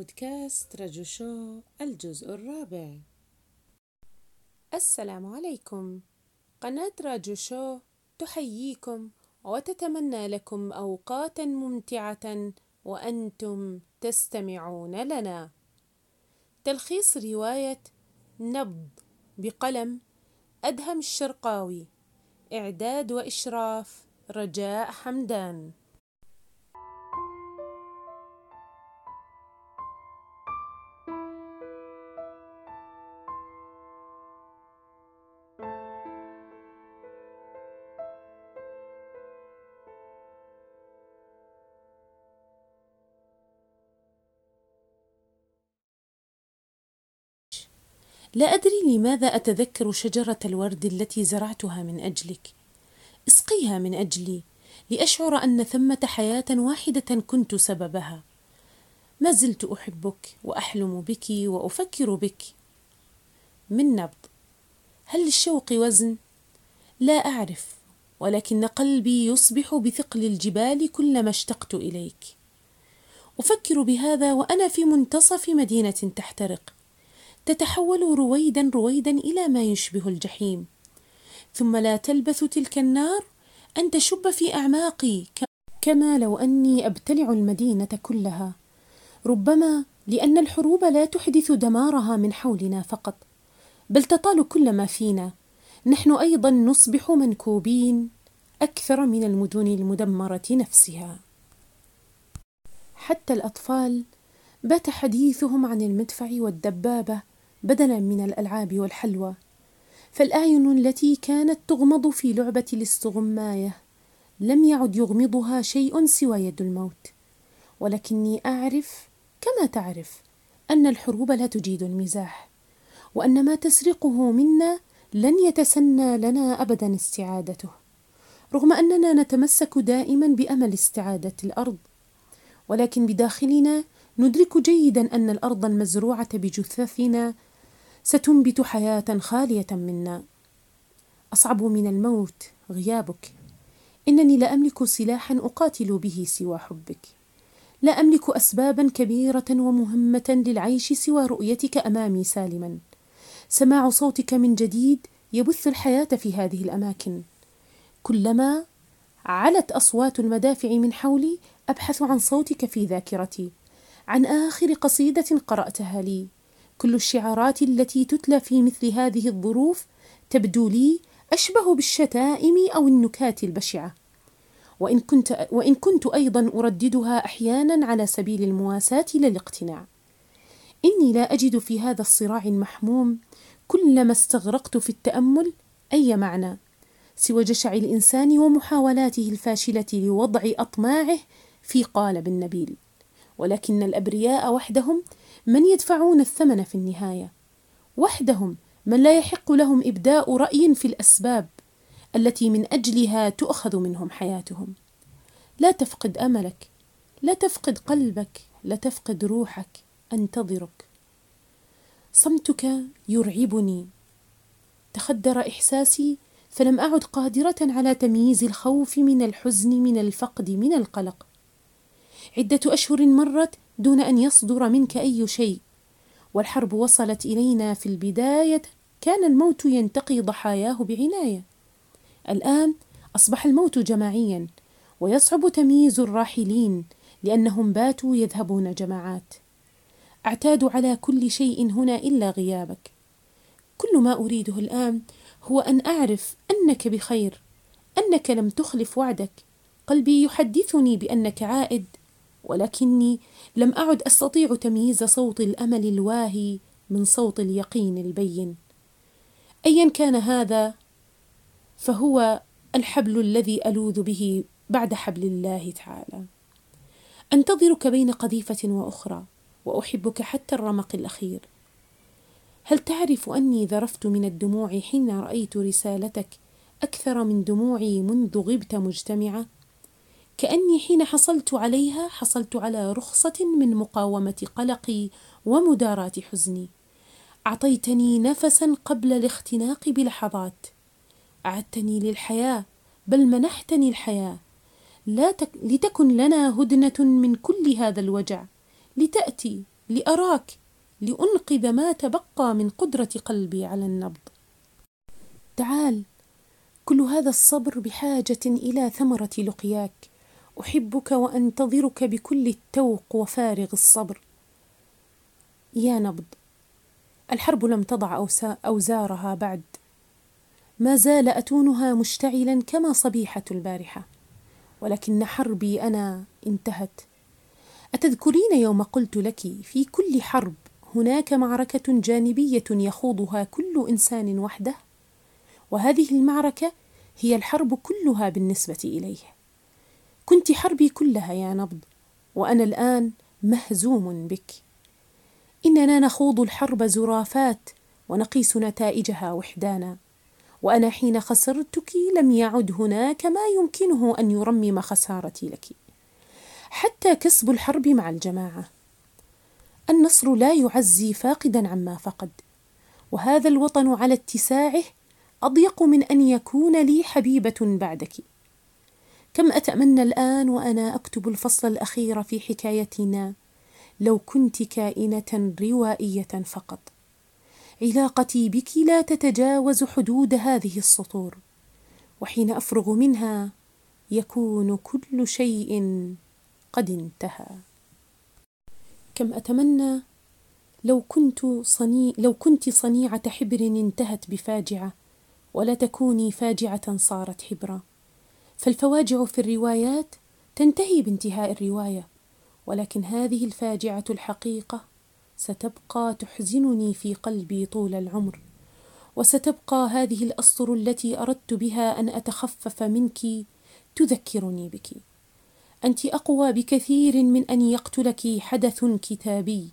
بودكاست رجو شو الجزء الرابع. السلام عليكم. قناة راجو شو تحييكم وتتمنى لكم أوقاتا ممتعة وأنتم تستمعون لنا. تلخيص رواية نبض بقلم أدهم الشرقاوي. إعداد وإشراف رجاء حمدان. لا أدري لماذا أتذكر شجرة الورد التي زرعتها من أجلك. اسقيها من أجلي لأشعر أن ثمة حياة واحدة كنت سببها. ما زلت أحبك وأحلم بك وأفكر بك. من نبض هل للشوق وزن؟ لا أعرف ولكن قلبي يصبح بثقل الجبال كلما اشتقت إليك. أفكر بهذا وأنا في منتصف مدينة تحترق. تتحول رويدا رويدا إلى ما يشبه الجحيم. ثم لا تلبث تلك النار أن تشب في أعماقي كما لو أني أبتلع المدينة كلها. ربما لأن الحروب لا تحدث دمارها من حولنا فقط بل تطال كل ما فينا. نحن أيضا نصبح منكوبين أكثر من المدن المدمرة نفسها. حتى الأطفال بات حديثهم عن المدفع والدبابة بدلا من الألعاب والحلوى. فالأعين التي كانت تغمض في لعبة الاستغماية لم يعد يغمضها شيء سوى يد الموت. ولكني أعرف كما تعرف أن الحروب لا تجيد المزاح وأن ما تسرقه منا لن يتسنى لنا ابدا استعادته. رغم أننا نتمسك دائما بأمل استعادة الأرض ولكن بداخلنا ندرك جيدا أن الأرض المزروعة بجثثنا ستنبت حياة خالية منا. أصعب من الموت غيابك. إنني لا أملك سلاحا أقاتل به سوى حبك. لا أملك اسبابا كبيرة ومهمة للعيش سوى رؤيتك أمامي سالما. سماع صوتك من جديد يبث الحياة في هذه الأماكن. كلما علت أصوات المدافع من حولي أبحث عن صوتك في ذاكرتي. عن آخر قصيدة قرأتها لي. كل الشعارات التي تتلى في مثل هذه الظروف تبدو لي أشبه بالشتائم أو النكات البشعة. وإن كنت, وإن كنت أيضا أرددها أحيانا على سبيل المواساة لا الاقتناع إني لا أجد في هذا الصراع المحموم كلما استغرقت في التأمل أي معنى سوى جشع الإنسان ومحاولاته الفاشلة لوضع أطماعه في قالب النبيل. ولكن الأبرياء وحدهم من يدفعون الثمن في النهاية. وحدهم من لا يحق لهم إبداء رأي في الأسباب التي من أجلها تؤخذ منهم حياتهم. لا تفقد أملك لا تفقد قلبك لا تفقد روحك أنتظرك. صمتك يرعبني. تخدر إحساسي فلم أعد قادرة على تمييز الخوف من الحزن من الفقد من القلق. عدة أشهر مرت دون أن يصدر منك أي شيء. والحرب وصلت إلينا في البداية كان الموت ينتقي ضحاياه بعناية. الآن أصبح الموت جماعيا ويصعب تمييز الراحلين لأنهم باتوا يذهبون جماعات. أعتاد على كل شيء هنا إلا غيابك. كل ما أريده الآن هو أن أعرف أنك بخير أنك لم تخلف وعدك. قلبي يحدثني بأنك عائد ولكني لم أعد أستطيع تمييز صوت الأمل الواهي من صوت اليقين البين. ايا كان هذا فهو الحبل الذي ألوذ به بعد حبل الله تعالى. أنتظرك بين قذيفة وأخرى وأحبك حتى الرمق الأخير. هل تعرف أني ذرفت من الدموع حين رأيت رسالتك أكثر من دموعي منذ غبت مجتمعة؟ كأني حين حصلت عليها حصلت على رخصة من مقاومة قلقي ومداراة حزني. أعطيتني نفسا قبل الاختناق بلحظات. أعدتني للحياة بل منحتني الحياة. لا تك... لتكن لنا هدنة من كل هذا الوجع. لتأتي لأراك لأنقذ ما تبقى من قدرة قلبي على النبض. تعال كل هذا الصبر بحاجة إلى ثمرة لقياك. أحبك وانتظرك بكل التوق وفارغ الصبر. يا نبض الحرب لم تضع أوزارها بعد. ما زال أتونها مشتعلا كما صبيحة البارحة. ولكن حربي أنا انتهت. أتذكرين يوم قلت لك في كل حرب هناك معركة جانبية يخوضها كل إنسان وحده؟ وهذه المعركة هي الحرب كلها بالنسبة إليه. كنت حربي كلها يا نبض وأنا الآن مهزوم بك. إننا نخوض الحرب زرافات ونقيس نتائجها وحدانا. وأنا حين خسرتك لم يعد هناك ما يمكنه أن يرمم خسارتي لك. حتى كسب الحرب مع الجماعة. النصر لا يعزي فاقدا عما فقد. وهذا الوطن على اتساعه أضيق من أن يكون لي حبيبة بعدك. كم أتمنى الآن وأنا أكتب الفصل الأخير في حكايتنا؟ لو كنت كائنة روائية فقط. علاقتي بك لا تتجاوز حدود هذه السطور. وحين أفرغ منها يكون كل شيء قد انتهى. كم أتمنى لو كنت صني لو كنت صنيعة حبر انتهت بفاجعة ولا تكوني فاجعة صارت حبرا. فالفواجع في الروايات تنتهي بانتهاء الرواية ولكن هذه الفاجعة الحقيقة ستبقى تحزنني في قلبي طول العمر وستبقى هذه الأسطر التي أردت بها أن أتخفف منك تذكرني بك. أنت أقوى بكثير من أن يقتلك حدث كتابي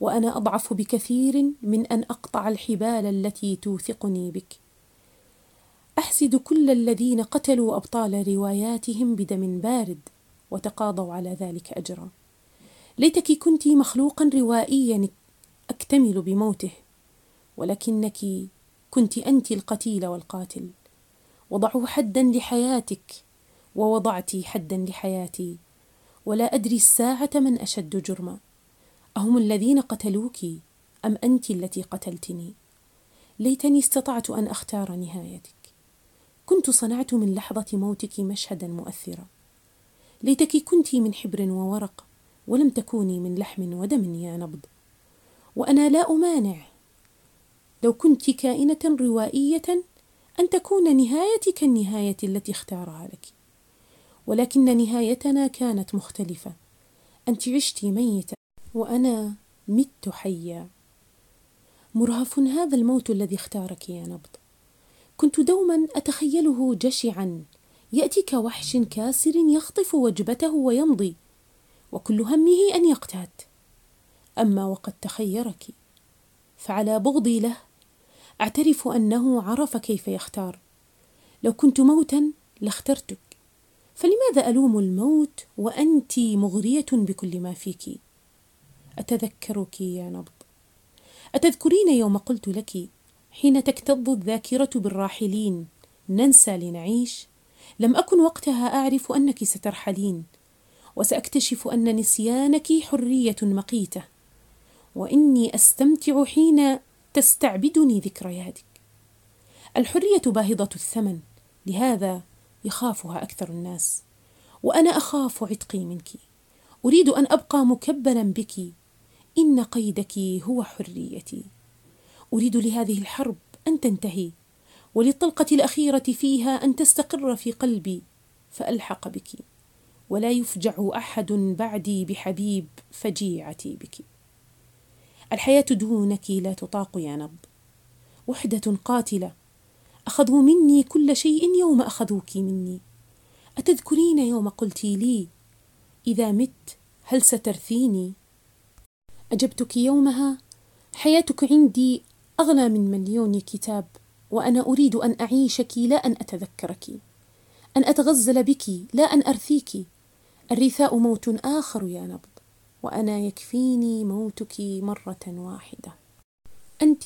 وأنا أضعف بكثير من أن أقطع الحبال التي توثقني بك. أحسد كل الذين قتلوا أبطال رواياتهم بدم بارد وتقاضوا على ذلك أجرا. ليتك كنت مخلوقا روائيا أكتمل بموته ولكنك كنت أنت القتيل والقاتل. وضعوا حدا لحياتك ووضعت حدا لحياتي ولا أدري الساعة من أشد جرما. أهم الذين قتلوك أم أنت التي قتلتني؟ ليتني استطعت أن أختار نهايتك. كنت صنعت من لحظة موتك مشهدا مؤثرا. ليتك كنت من حبر وورق ولم تكوني من لحم ودم يا نبض. وأنا لا أمانع. لو كنت كائنة روائية أن تكون نهايتك النهاية التي اختارها لك. ولكن نهايتنا كانت مختلفة. أنت عشت ميته وأنا مت حيا. مرهف هذا الموت الذي اختارك يا نبض. كنت دوما أتخيله جشعا. ياتي كوحش كاسر يخطف وجبته ويمضي وكل همه أن يقتات. أما وقد تخيرك فعلى بغضي له أعترف أنه عرف كيف يختار. لو كنت موتا لاخترتك فلماذا ألوم الموت وأنت مغرية بكل ما فيك؟ أتذكرك يا نبض. أتذكرين يوم قلت لك حين تكتظ الذاكرة بالراحلين ننسى لنعيش. لم أكن وقتها أعرف أنك سترحلين وسأكتشف أن نسيانك حرية مقيتة وإني أستمتع حين تستعبدني ذكرياتك الحرية باهظة الثمن لهذا يخافها أكثر الناس. وأنا أخاف عتقي منك. أريد أن أبقى مكبلا بك. إن قيدك هو حريتي. أريد لهذه الحرب أن تنتهي وللطلقة الأخيرة فيها أن تستقر في قلبي فألحق بك ولا يفجع أحد بعدي بحبيب فجيعتي بك. الحياة دونك لا تطاق يا نبض وحدة قاتلة أخذوا مني كل شيء يوم أخذوك مني. أتذكرين يوم قلت لي إذا مت هل سترثيني؟ أجبتك يومها حياتك عندي اغلى من مليون كتاب وأنا أريد أن أعيشك لا أن أتذكرك. أن أتغزل بك لا أن أرثيك. الرثاء موت آخر يا نبض وأنا يكفيني موتك مرة واحدة. أنت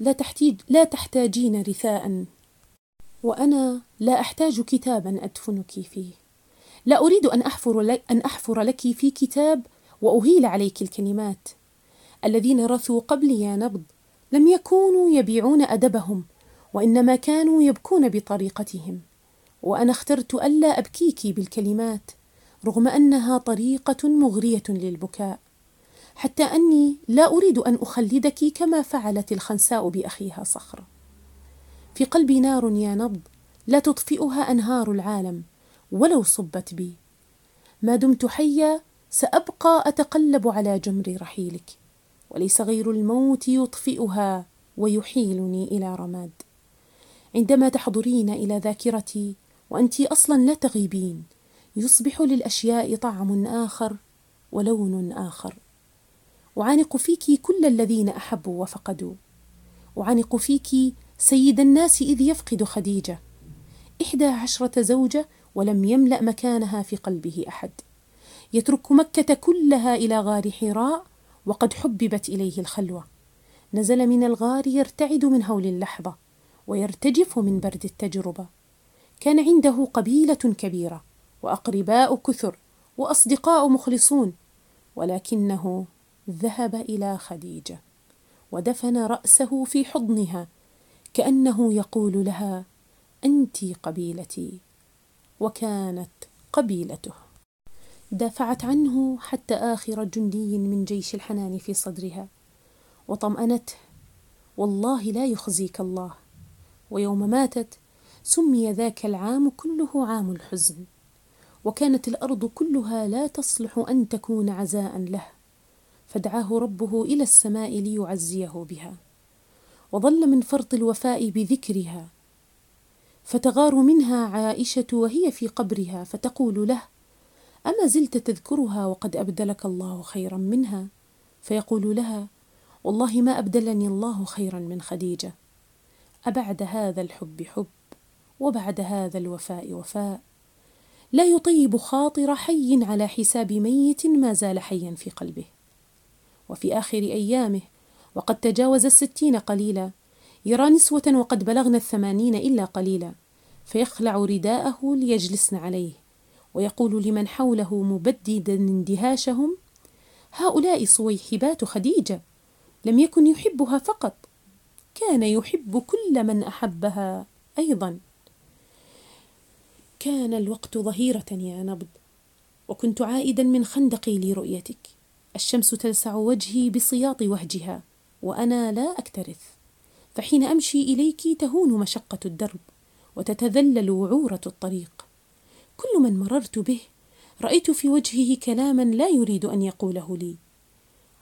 لا تحتاج لا تحتاجين رثاء وأنا لا أحتاج كتابا أدفنك فيه. لا أريد أن أحفر لك أن أحفر لك في كتاب وأهيل عليك الكلمات. الذين رثوا قبلي يا نبض لم يكونوا يبيعون أدبهم وإنما كانوا يبكون بطريقتهم. وأنا اخترت ألا أبكيك بالكلمات رغم أنها طريقة مغرية للبكاء. حتى أني لا أريد أن أخلدك كما فعلت الخنساء بأخيها صخرة في قلبي نار يا نبض لا تطفئها أنهار العالم ولو صبت بي. ما دمت حيا سأبقى أتقلب على جمر رحيلك. وليس غير الموت يطفئها ويحيلني إلى رماد. عندما تحضرين إلى ذاكرتي وأنت أصلا لا تغيبين يصبح للأشياء طعم آخر ولون آخر. أعانق فيك كل الذين أحبوا وفقدوا. أعانق فيك سيد الناس إذ يفقد خديجة. إحدى عشرة زوجة ولم يملأ مكانها في قلبه أحد. يترك مكة كلها إلى غار حراء وقد حببت إليه الخلوة. نزل من الغار يرتعد من هول اللحظة ويرتجف من برد التجربة. كان عنده قبيلة كبيرة وأقرباء كثر وأصدقاء مخلصون ولكنه ذهب إلى خديجة ودفن رأسه في حضنها كأنه يقول لها أنت قبيلتي وكانت قبيلته. دافعت عنه حتى آخر جندي من جيش الحنان في صدرها. وطمأنته والله لا يخزيك الله. ويوم ماتت سمي ذاك العام كله عام الحزن. وكانت الأرض كلها لا تصلح أن تكون عزاء له. فدعاه ربه إلى السماء ليعزيه بها. وظل من فرط الوفاء بذكرها. فتغار منها عائشة وهي في قبرها فتقول له أما زلت تذكرها وقد أبدلك الله خيرا منها؟ فيقول لها والله ما أبدلني الله خيرا من خديجة. أبعد هذا الحب حب وبعد هذا الوفاء وفاء. لا يطيب خاطر حي على حساب ميت ما زال حيا في قلبه. وفي آخر أيامه وقد تجاوز الستين قليلا. يرى نسوة وقد بلغن الثمانين إلا قليلا. فيخلع رداءه ليجلسن عليه. ويقول لمن حوله مبددا اندهاشهم هؤلاء صويحبات خديجة لم يكن يحبها فقط كان يحب كل من أحبها أيضا. كان الوقت ظهيرة يا نبض وكنت عائدا من خندقي لرؤيتك. الشمس تلسع وجهي بسياط وهجها وأنا لا أكترث. فحين أمشي إليك تهون مشقة الدرب وتتذلل وعورة الطريق. كل من مررت به. رأيت في وجهه كلاما لا يريد أن يقوله لي.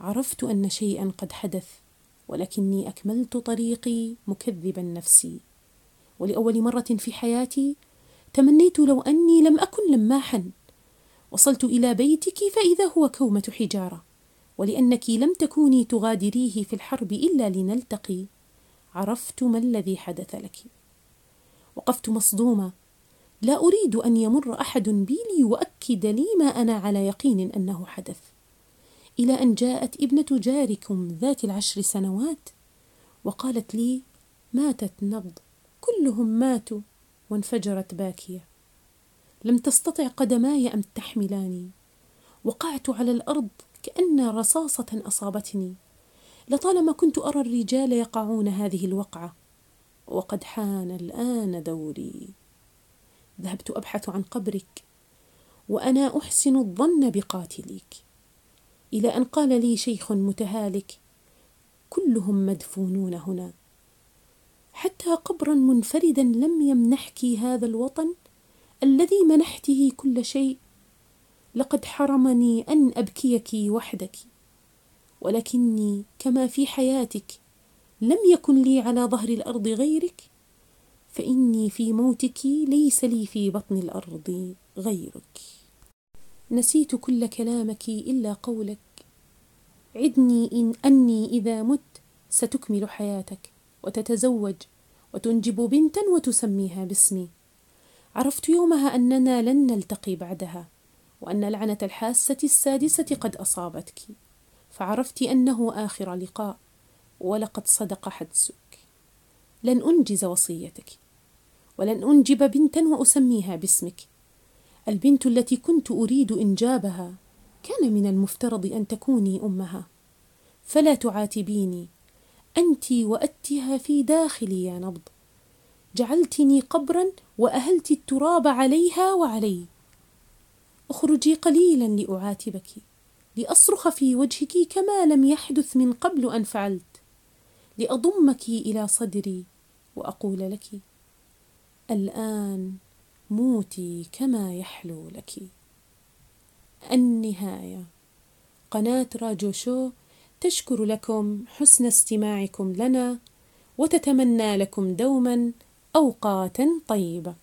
عرفت أن شيئا قد حدث ولكني أكملت طريقي مكذبا نفسي. ولأول مرة في حياتي تمنيت لو أني لم أكن لماحا. وصلت إلى بيتك فإذا هو كومة حجارة ولأنك لم تكوني تغادريه في الحرب إلا لنلتقي. عرفت ما الذي حدث لك. وقفت مصدومة لا أريد أن يمر أحد بي ليؤكد لي ما أنا على يقين أنه حدث. إلى أن جاءت ابنة جاركم ذات العشر سنوات وقالت لي ماتت نبض كلهم ماتوا وانفجرت باكية. لم تستطع قدماي أن تحملاني. وقعت على الأرض كأن رصاصة أصابتني. لطالما كنت أرى الرجال يقعون هذه الوقعة وقد حان الآن دوري. ذهبت أبحث عن قبرك وأنا أحسن الظن بقاتليك إلى أن قال لي شيخ متهالك كلهم مدفونون هنا. حتى قبرا منفردا لم يمنحك هذا الوطن الذي منحته كل شيء لقد حرمني أن أبكيك وحدك. ولكني كما في حياتك لم يكن لي على ظهر الأرض غيرك فإني في موتك ليس لي في بطن الأرض غيرك. نسيت كل كلامك إلا قولك. عدني إن أني إذا مت ستكمل حياتك وتتزوج وتنجب بنتا وتسميها باسمي. عرفت يومها أننا لن نلتقي بعدها وأن لعنة الحاسة السادسة قد أصابتك. فعرفت أنه آخر لقاء ولقد صدق حدسك. لن أنجز وصيتك. ولن أنجب بنتا وأسميها باسمك. البنت التي كنت أريد إنجابها كان من المفترض أن تكوني أمها. فلا تعاتبيني. أنت وأتها في داخلي يا نبض. جعلتني قبرا وأهلت التراب عليها وعلي. أخرجي قليلا لأعاتبك. لأصرخ في وجهك كما لم يحدث من قبل أن فعلت. لأضمك إلى صدري وأقول لك الآن موتي كما يحلو لك. النهاية. قناة راجو شو تشكر لكم حسن استماعكم لنا وتتمنى لكم دوما أوقاتا طيبة.